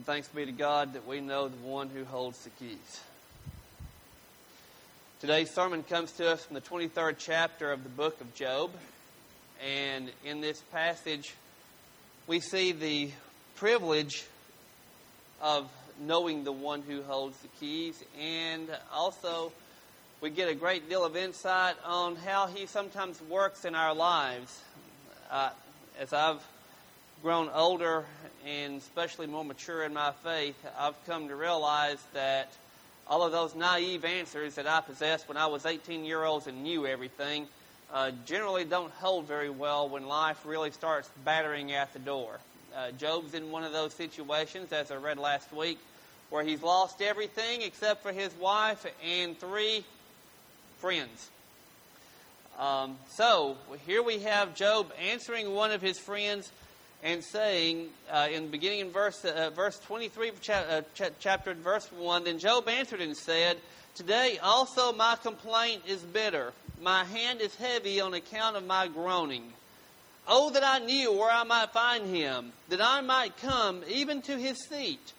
And thanks be to God that we know the one who holds the keys. Today's sermon comes to us from the 23rd chapter of the book of Job. And in this passage, we see the privilege of knowing the one who holds the keys. And also, we get a great deal of insight on how he sometimes works in our lives. Uh, as I've grown older and especially more mature in my faith, I've come to realize that all of those naive answers that I possessed when I was 18 year olds and knew everything uh, generally don't hold very well when life really starts battering at the door. Uh, Job's in one of those situations, as I read last week, where he's lost everything except for his wife and three friends. Um, so here we have Job answering one of his friends and saying, uh, in beginning in verse uh, verse 23 of cha- uh, ch- chapter verse 1, then Job answered and said, Today also my complaint is bitter. My hand is heavy on account of my groaning. Oh, that I knew where I might find him, that I might come even to his seat.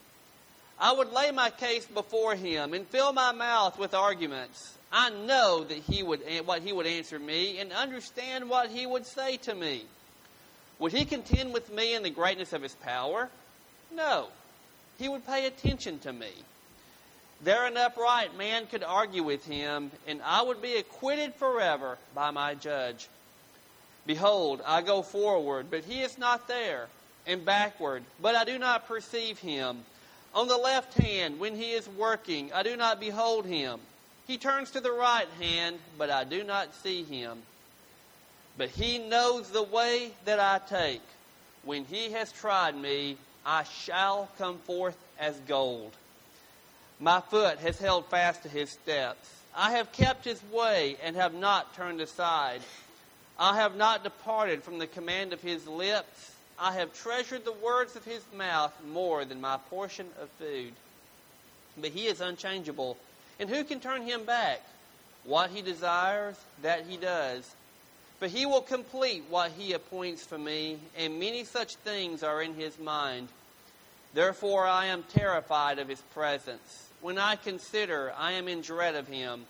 I would lay my case before him and fill my mouth with arguments. I know that he would what he would answer me and understand what he would say to me. Would he contend with me in the greatness of his power? No. He would pay attention to me. There an upright man could argue with him, and I would be acquitted forever by my judge. Behold, I go forward, but he is not there, and backward, but I do not perceive him. On the left hand, when he is working, I do not behold him. He turns to the right hand, but I do not see him. But he knows the way that I take. When he has tried me, I shall come forth as gold. My foot has held fast to his steps. I have kept his way and have not turned aside. I have not departed from the command of his lips. I have treasured the words of his mouth more than my portion of food. But he is unchangeable. And who can turn him back? What he desires, that he does. For he will complete what he appoints for me, and many such things are in his mind. Therefore I am terrified of his presence. When I consider, I am in dread of him.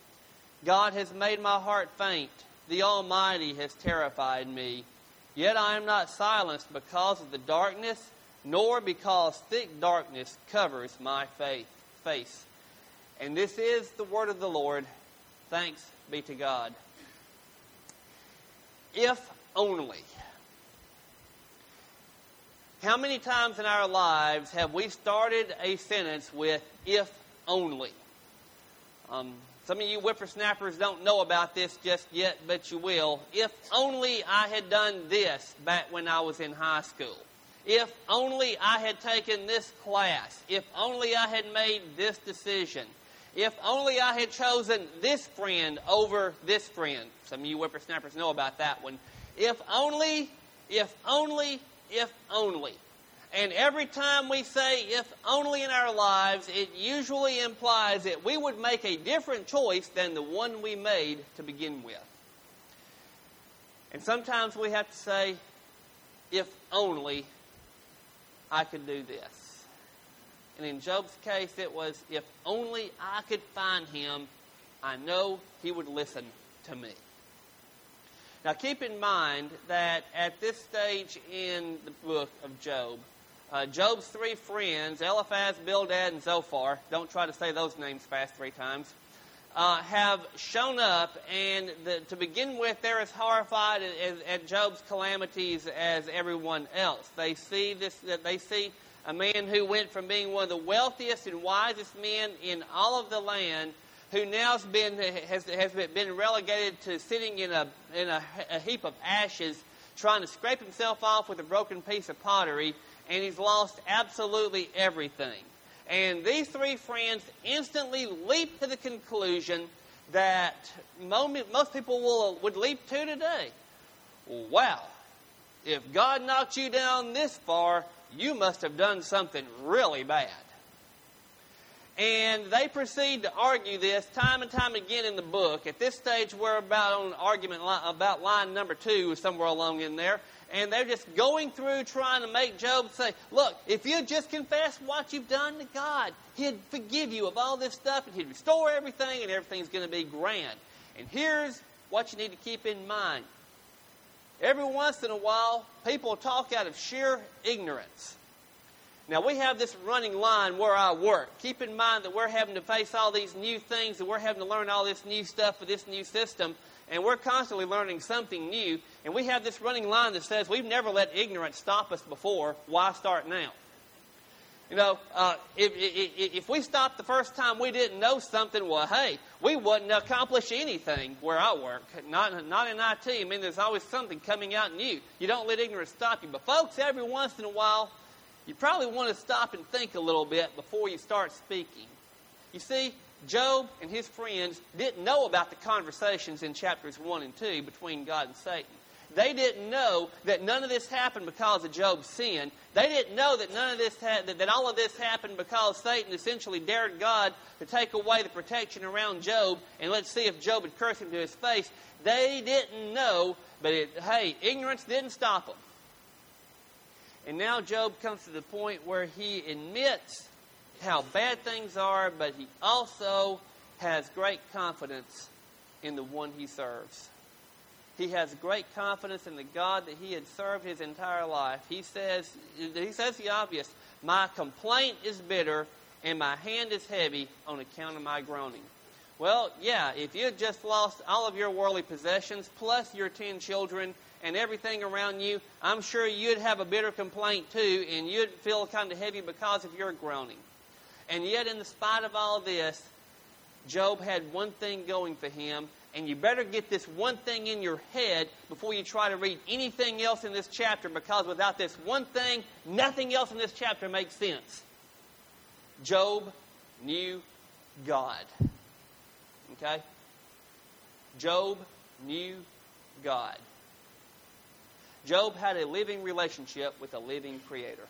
God has made my heart faint. The Almighty has terrified me. Yet I am not silenced because of the darkness, nor because thick darkness covers my face. And this is the word of the Lord. Thanks be to God. If only. How many times in our lives have we started a sentence with if only? Um, some of you whippersnappers don't know about this just yet, but you will. If only I had done this back when I was in high school. If only I had taken this class. If only I had made this decision. If only I had chosen this friend over this friend. Some of you whippersnappers know about that one. If only, if only, if only. And every time we say if only in our lives, it usually implies that we would make a different choice than the one we made to begin with. And sometimes we have to say, if only I could do this. And in Job's case, it was, if only I could find him, I know he would listen to me. Now, keep in mind that at this stage in the book of Job, uh, Job's three friends, Eliphaz, Bildad, and Zophar, don't try to say those names fast three times, uh, have shown up, and the, to begin with, they're as horrified at, Job's calamities as everyone else. They see this, they see a man who went from being one of the wealthiest and wisest men in all of the land, who now has been, has, has been relegated to sitting in, a, in a, a heap of ashes, trying to scrape himself off with a broken piece of pottery, and he's lost absolutely everything. And these three friends instantly leap to the conclusion that most people will, would leap to today. Wow, if God knocked you down this far, you must have done something really bad. And they proceed to argue this time and time again in the book. At this stage, we're about on argument about line number two, somewhere along in there. and they're just going through trying to make Job say, Look, if you just confess what you've done to God, He'd forgive you of all this stuff and He'd restore everything and everything's going to be grand. And here's what you need to keep in mind. Every once in a while, people talk out of sheer ignorance. Now, we have this running line where I work. Keep in mind that we're having to face all these new things and we're having to learn all this new stuff for this new system and we're constantly learning something new. And we have this running line that says we've never let ignorance stop us before. Why start now? You know, uh, if, if, if, we stopped the first time we didn't know something, well, hey, we wouldn't accomplish anything where I work. Not, not in IT. I mean, there's always something coming out new. You don't let ignorance stop you. But, folks, every once in a while, you probably want to stop and think a little bit before you start speaking. You see, Job and his friends didn't know about the conversations in chapters 1 and 2 between God and Satan. They didn't know that none of this happened because of Job's sin. They didn't know that none of this ha- that, that all of this happened because Satan essentially dared God to take away the protection around Job and let's see if Job would curse him to his face. They didn't know, but it, hey, ignorance didn't stop them. And now Job comes to the point where he admits how bad things are, but he also has great confidence in the one he serves. He has great confidence in the God that he had served his entire life. He says, he says the obvious, my complaint is bitter and my hand is heavy on account of my groaning. Well, yeah, if you had just lost all of your worldly possessions plus your ten children and everything around you, I'm sure you'd have a bitter complaint too, and you'd feel kind of heavy because of your groaning. And yet, in spite of all this, Job had one thing going for him, and you better get this one thing in your head before you try to read anything else in this chapter, because without this one thing, nothing else in this chapter makes sense. Job knew God. Okay? Job knew God. Job had a living relationship with a living creator.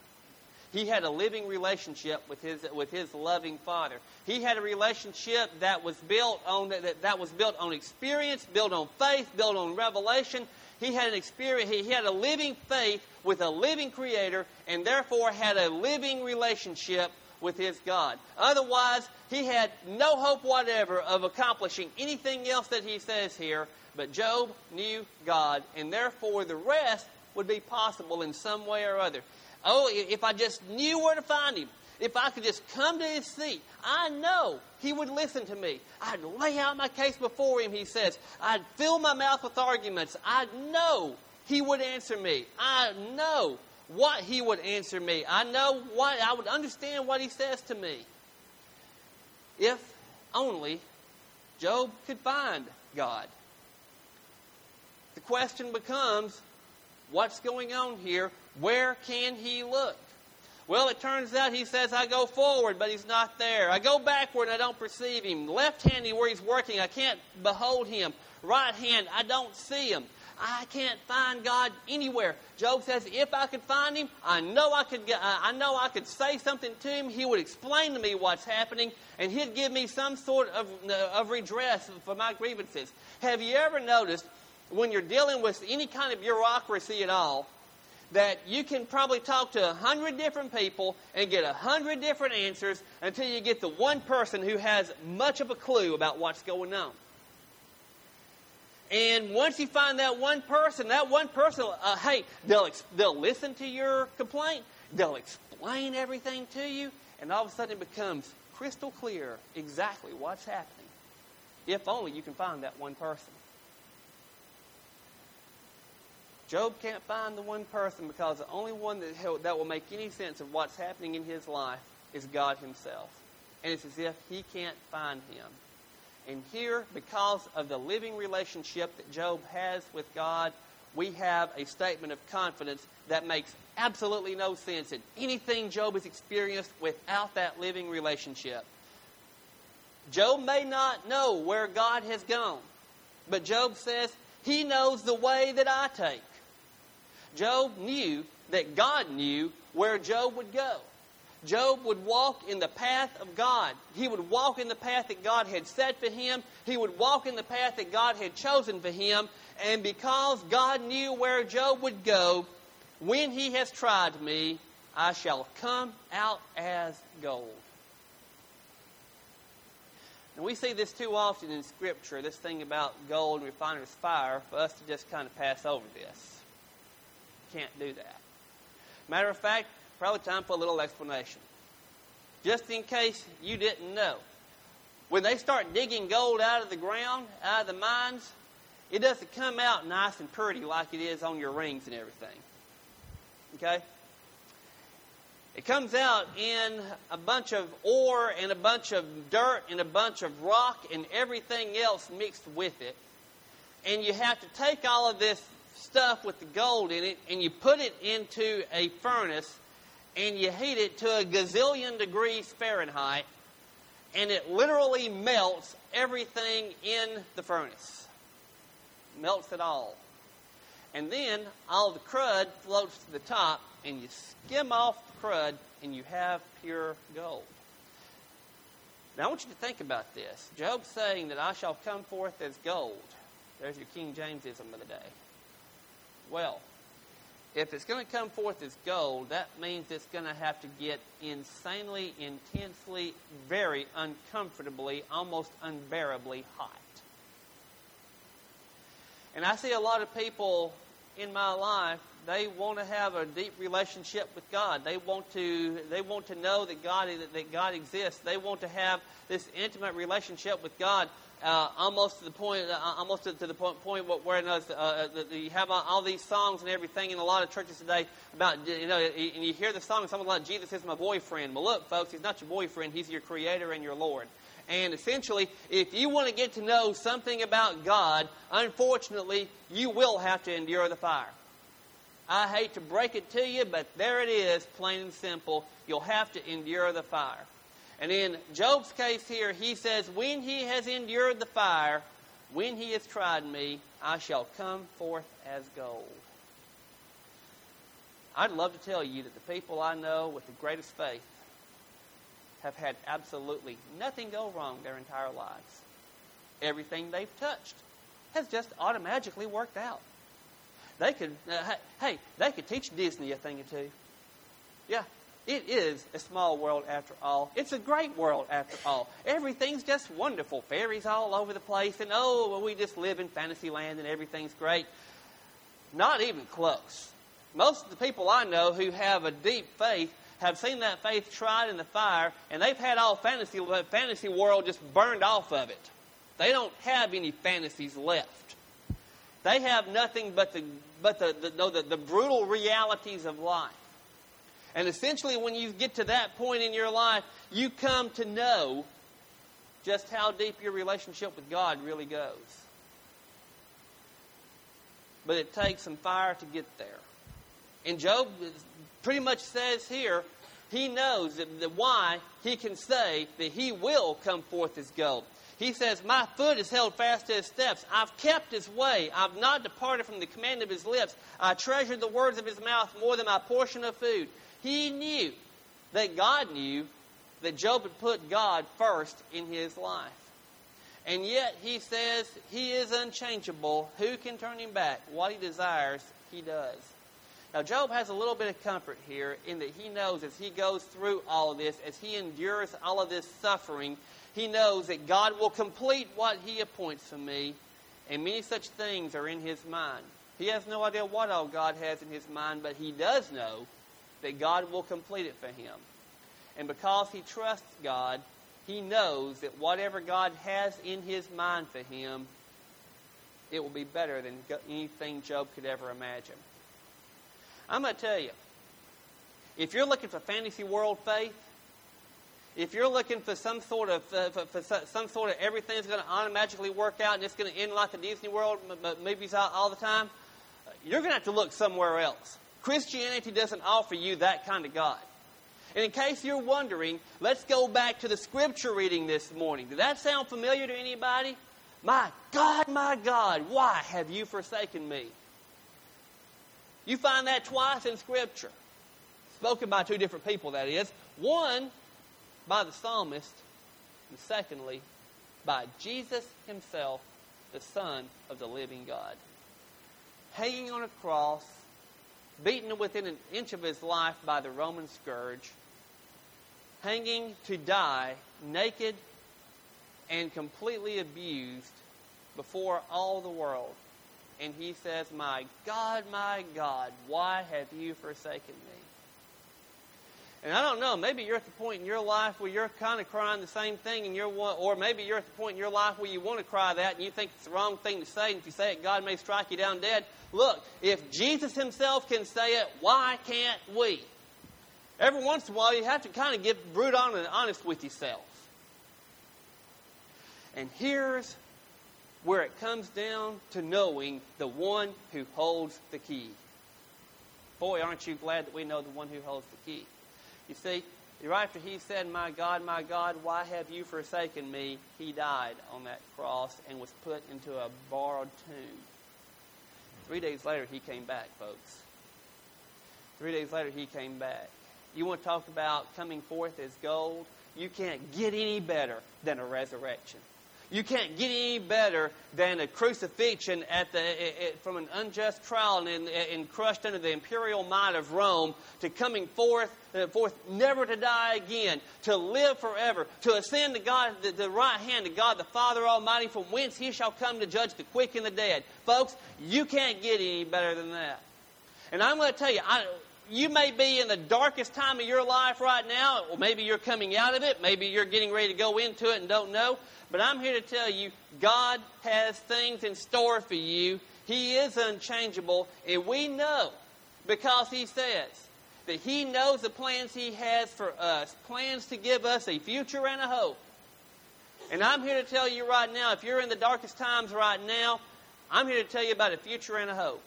He had a living relationship with his, with his loving Father. He had a relationship that was built on that, that was built on experience, built on faith, built on revelation. He had an experience. He had a living faith with a living Creator, and therefore had a living relationship with his God. Otherwise, he had no hope whatever of accomplishing anything else that he says here. But Job knew God, and therefore the rest would be possible in some way or other. Oh, if I just knew where to find him, if I could just come to his seat, I know he would listen to me. I'd lay out my case before him, he says. I'd fill my mouth with arguments. I know he would answer me. I know what he would answer me. I know what I would understand what he says to me. If only Job could find God. The question becomes what's going on here? Where can he look? Well, it turns out he says, I go forward, but he's not there. I go backward and I don't perceive him. Left handed where he's working, I can't behold him. Right hand, I don't see him. I can't find God anywhere. Job says, if I could find him, I know I could. I know I could say something to him. He would explain to me what's happening, and he'd give me some sort of, of redress for my grievances. Have you ever noticed when you're dealing with any kind of bureaucracy at all? That you can probably talk to a hundred different people and get a hundred different answers until you get the one person who has much of a clue about what's going on. And once you find that one person, that one person, uh, hey, they'll, they'll listen to your complaint, they'll explain everything to you, and all of a sudden it becomes crystal clear exactly what's happening. If only you can find that one person. Job can't find the one person because the only one that, that will make any sense of what's happening in his life is God Himself. And it's as if he can't find Him. And here, because of the living relationship that Job has with God, we have a statement of confidence that makes absolutely no sense in anything Job has experienced without that living relationship. Job may not know where God has gone, but Job says, He knows the way that I take. Job knew that God knew where Job would go. Job would walk in the path of God. He would walk in the path that God had set for him. He would walk in the path that God had chosen for him. And because God knew where Job would go, when he has tried me, I shall come out as gold. And we see this too often in Scripture, this thing about gold and refiner's fire, for us to just kind of pass over this. Can't do that. Matter of fact, probably time for a little explanation. Just in case you didn't know. When they start digging gold out of the ground, out of the mines, it doesn't come out nice and pretty like it is on your rings and everything. Okay? It comes out in a bunch of ore and a bunch of dirt and a bunch of rock and everything else mixed with it. And you have to take all of this stuff with the gold in it and you put it into a furnace and you heat it to a gazillion degrees Fahrenheit, and it literally melts everything in the furnace. Melts it all. And then all the crud floats to the top, and you skim off the crud, and you have pure gold. Now, I want you to think about this. Job's saying that I shall come forth as gold. There's your King Jamesism of the day. Well, if it's going to come forth as gold, that means it's going to have to get insanely, intensely, very uncomfortably, almost unbearably hot. And I see a lot of people in my life, they want to have a deep relationship with God. They want to they want to know that God that God exists. They want to have this intimate relationship with God uh, almost to the point, uh, almost to, to, the point, point where uh you have all these songs and everything in a lot of churches today about, you know, and you hear the song, and something like, Jesus is my boyfriend. Well, look, folks, he's not your boyfriend. He's your creator and your Lord. And essentially, if you want to get to know something about God, unfortunately, you will have to endure the fire. I hate to break it to you, but there it is, plain and simple. You'll have to endure the fire. And in Job's case here, he says, When he has endured the fire, when he has tried me, I shall come forth as gold. I'd love to tell you that the people I know with the greatest faith have had absolutely nothing go wrong their entire lives. Everything they've touched has just automatically worked out. They could, uh, hey, they could teach Disney a thing or two. Yeah, it is a small world after all. It's a great world after all. Everything's just wonderful. Fairies all over the place, and oh, well, we just live in fantasy land and everything's great. Not even close. Most of the people I know who have a deep faith have seen that faith tried in the fire, and they've had all fantasy fantasy world just burned off of it. They don't have any fantasies left. They have nothing but the but the the, no, the, the brutal realities of life. And essentially, when you get to that point in your life, you come to know just how deep your relationship with God really goes. But it takes some fire to get there. And Job pretty much says here, he knows that, why he can say that he will come forth as gold. He says, My foot is held fast to his steps. I've kept his way. I've not departed from the command of his lips. I treasured the words of his mouth more than my portion of food. He knew that God knew that Job had put God first in his life. And yet he says he is unchangeable. Who can turn him back? What he desires, he does. Now, Job has a little bit of comfort here in that he knows as he goes through all of this, as he endures all of this suffering, he knows that God will complete what he appoints for me, and many such things are in his mind. He has no idea what all God has in his mind, but he does know that God will complete it for him. And because he trusts God, he knows that whatever God has in his mind for him, it will be better than anything Job could ever imagine. I'm going to tell you, if you're looking for fantasy world faith, if you're looking for some sort of uh, for, for, some sort of everything's going to automatically work out and it's going to end like the Disney World movies all, all the time, you're going to have to look somewhere else. Christianity doesn't offer you that kind of God. And in case you're wondering, let's go back to the scripture reading this morning. Did that sound familiar to anybody? My God, my God, why have you forsaken me? You find that twice in scripture. spoken by two different people, that is. One by the psalmist, and secondly, by Jesus himself, the Son of the living God. Hanging on a cross, beaten within an inch of his life by the Roman scourge, hanging to die naked and completely abused before all the world. And he says, My God, my God, why have you forsaken me? And I don't know, maybe you're at the point in your life where you're kind of crying the same thing, and you're or maybe you're at the point in your life where you want to cry that, and you think it's the wrong thing to say, and if you say it, God may strike you down dead. Look, if Jesus Himself can say it, why can't we? Every once in a while, you have to kind of get brute on and honest with yourself. And here's where it comes down to knowing the one who holds the key. Boy, aren't you glad that we know the one who holds the key? You see, right after he said, My God, my God, why have you forsaken me? He died on that cross and was put into a borrowed tomb. Three days later, he came back, folks. Three days later, he came back. You want to talk about coming forth as gold? You can't get any better than a resurrection. You can't get any better than a crucifixion at the, from an unjust trial and, and crushed under the imperial might of Rome to coming forth, uh, forth never to die again, to live forever, to ascend to God, the, the right hand of God the Father Almighty, from whence he shall come to judge the quick and the dead. Folks, you can't get any better than that. And I'm going to tell you, I, you may be in the darkest time of your life right now, or maybe you're coming out of it, maybe you're getting ready to go into it and don't know. But I'm here to tell you, God has things in store for you. He is unchangeable, and we know because He says that He knows the plans He has for us plans to give us a future and a hope. And I'm here to tell you right now, if you're in the darkest times right now, I'm here to tell you about a future and a hope.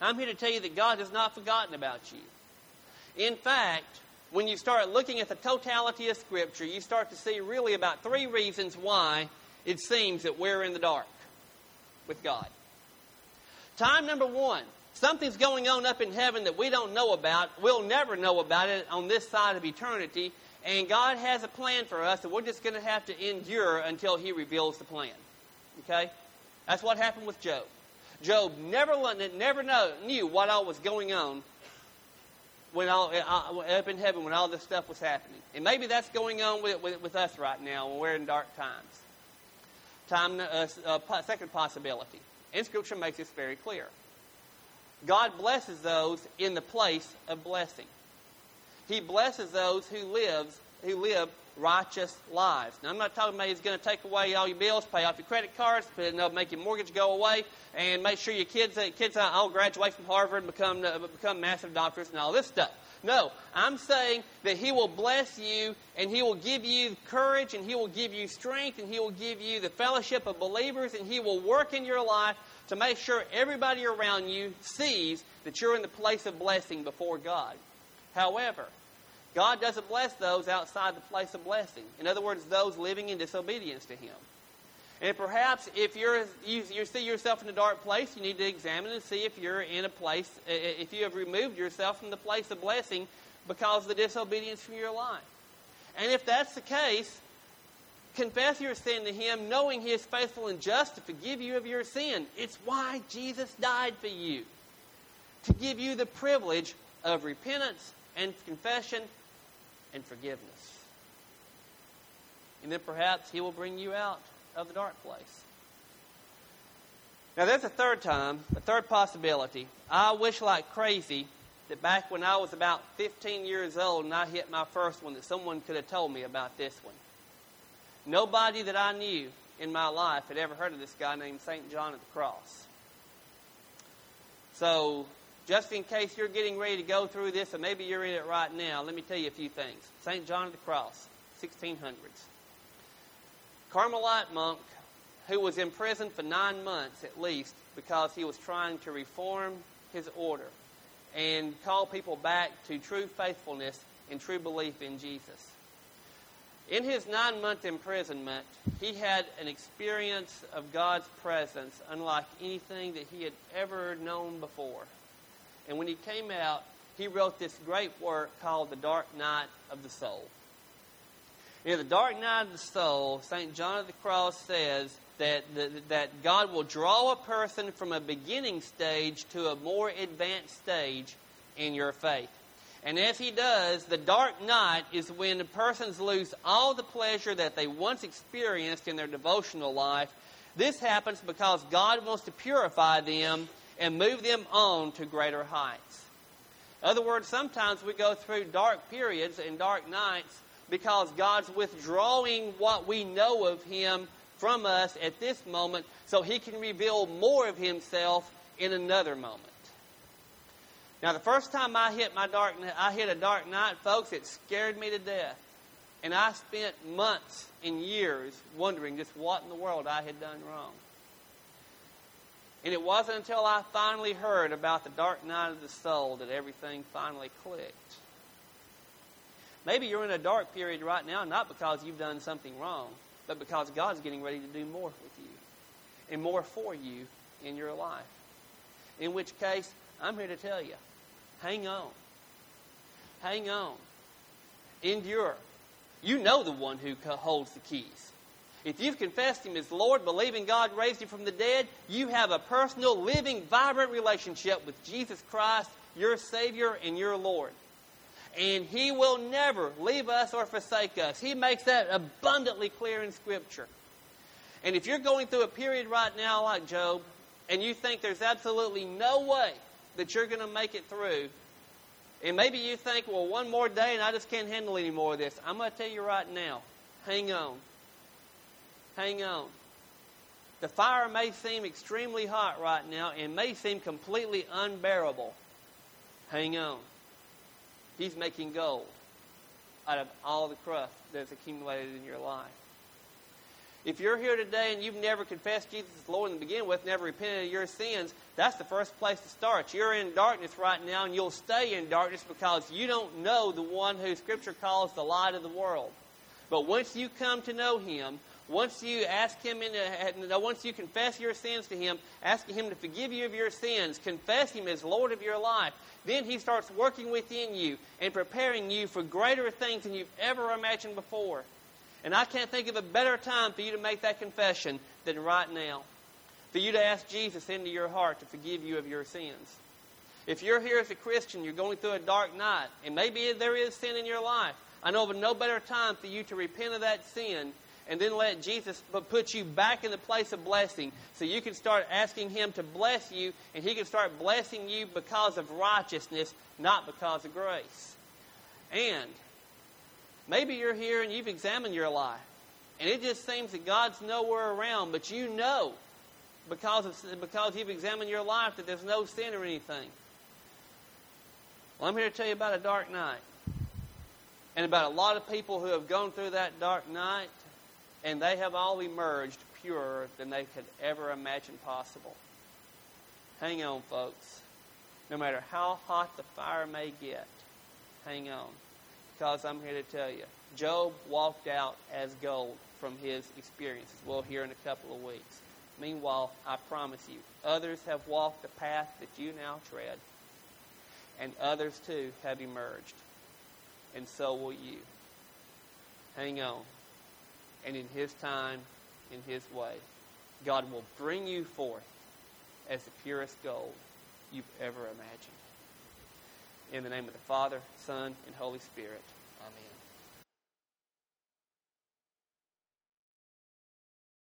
I'm here to tell you that God has not forgotten about you. In fact, when you start looking at the totality of Scripture, you start to see really about three reasons why it seems that we're in the dark with God. Time number one something's going on up in heaven that we don't know about. We'll never know about it on this side of eternity. And God has a plan for us, and we're just going to have to endure until He reveals the plan. Okay? That's what happened with Job. Job never, never know, knew what all was going on when all uh, up in heaven when all this stuff was happening. And maybe that's going on with, with, with us right now when we're in dark times. Time, uh, uh, second possibility. And Scripture makes this very clear. God blesses those in the place of blessing. He blesses those who lives who live righteous lives. Now, I'm not talking about He's going to take away all your bills, pay off your credit cards, make your mortgage go away, and make sure your kids uh, kids uh, all graduate from Harvard and become uh, become massive doctors and all this stuff. No, I'm saying that He will bless you and He will give you courage and He will give you strength and He will give you the fellowship of believers and He will work in your life to make sure everybody around you sees that you're in the place of blessing before God. However, God doesn't bless those outside the place of blessing. In other words, those living in disobedience to Him. And perhaps if you're, you, you see yourself in a dark place, you need to examine and see if you're in a place, if you have removed yourself from the place of blessing because of the disobedience from your life. And if that's the case, confess your sin to Him, knowing He is faithful and just to forgive you of your sin. It's why Jesus died for you, to give you the privilege of repentance and confession and forgiveness. And then perhaps He will bring you out of the dark place. Now, there's a third time, a third possibility. I wish like crazy that back when I was about 15 years old and I hit my first one, that someone could have told me about this one. Nobody that I knew in my life had ever heard of this guy named St. John of the Cross. So, just in case you're getting ready to go through this, and maybe you're in it right now, let me tell you a few things. St. John of the Cross, 1600s. Carmelite monk who was in prison for nine months at least because he was trying to reform his order and call people back to true faithfulness and true belief in Jesus. In his nine month imprisonment, he had an experience of God's presence unlike anything that he had ever known before. And when he came out, he wrote this great work called The Dark Night of the Soul. In The Dark Night of the Soul, St. John of the Cross says that, that, that God will draw a person from a beginning stage to a more advanced stage in your faith. And as he does, the dark night is when the persons lose all the pleasure that they once experienced in their devotional life. This happens because God wants to purify them and move them on to greater heights. In other words, sometimes we go through dark periods and dark nights because God's withdrawing what we know of Him from us at this moment so He can reveal more of Himself in another moment. Now, the first time I hit my dark, I hit a dark night, folks, it scared me to death, and I spent months and years wondering just what in the world I had done wrong. And it wasn't until I finally heard about the dark night of the soul that everything finally clicked. Maybe you're in a dark period right now, not because you've done something wrong, but because God's getting ready to do more with you and more for you in your life. In which case, I'm here to tell you hang on. Hang on. Endure. You know the one who holds the keys. If you've confessed Him as Lord, believing God raised Him from the dead, you have a personal, living, vibrant relationship with Jesus Christ, your Savior and your Lord. And He will never leave us or forsake us. He makes that abundantly clear in Scripture. And if you're going through a period right now like Job, and you think there's absolutely no way that you're going to make it through. And maybe you think, well, one more day and I just can't handle any more of this. I'm going to tell you right now hang on. Hang on. The fire may seem extremely hot right now and may seem completely unbearable. Hang on. He's making gold out of all the crust that's accumulated in your life. If you're here today and you've never confessed Jesus as Lord to begin with, never repented of your sins, that's the first place to start. You're in darkness right now, and you'll stay in darkness because you don't know the one who Scripture calls the light of the world. But once you come to know Him, once you ask Him, into, once you confess your sins to Him, asking Him to forgive you of your sins, confess Him as Lord of your life, then He starts working within you and preparing you for greater things than you've ever imagined before. And I can't think of a better time for you to make that confession than right now. For you to ask Jesus into your heart to forgive you of your sins. If you're here as a Christian, you're going through a dark night, and maybe there is sin in your life, I know of no better time for you to repent of that sin and then let Jesus put you back in the place of blessing so you can start asking Him to bless you, and He can start blessing you because of righteousness, not because of grace. And Maybe you're here and you've examined your life, and it just seems that God's nowhere around, but you know because, of, because you've examined your life that there's no sin or anything. Well, I'm here to tell you about a dark night and about a lot of people who have gone through that dark night, and they have all emerged purer than they could ever imagine possible. Hang on, folks. No matter how hot the fire may get, hang on because I'm here to tell you. Job walked out as gold from his experiences. We'll hear in a couple of weeks. Meanwhile, I promise you, others have walked the path that you now tread, and others too have emerged, and so will you. Hang on. And in His time, in His way, God will bring you forth as the purest gold you've ever imagined. In the name of the Father, Son, and Holy Spirit. Amen.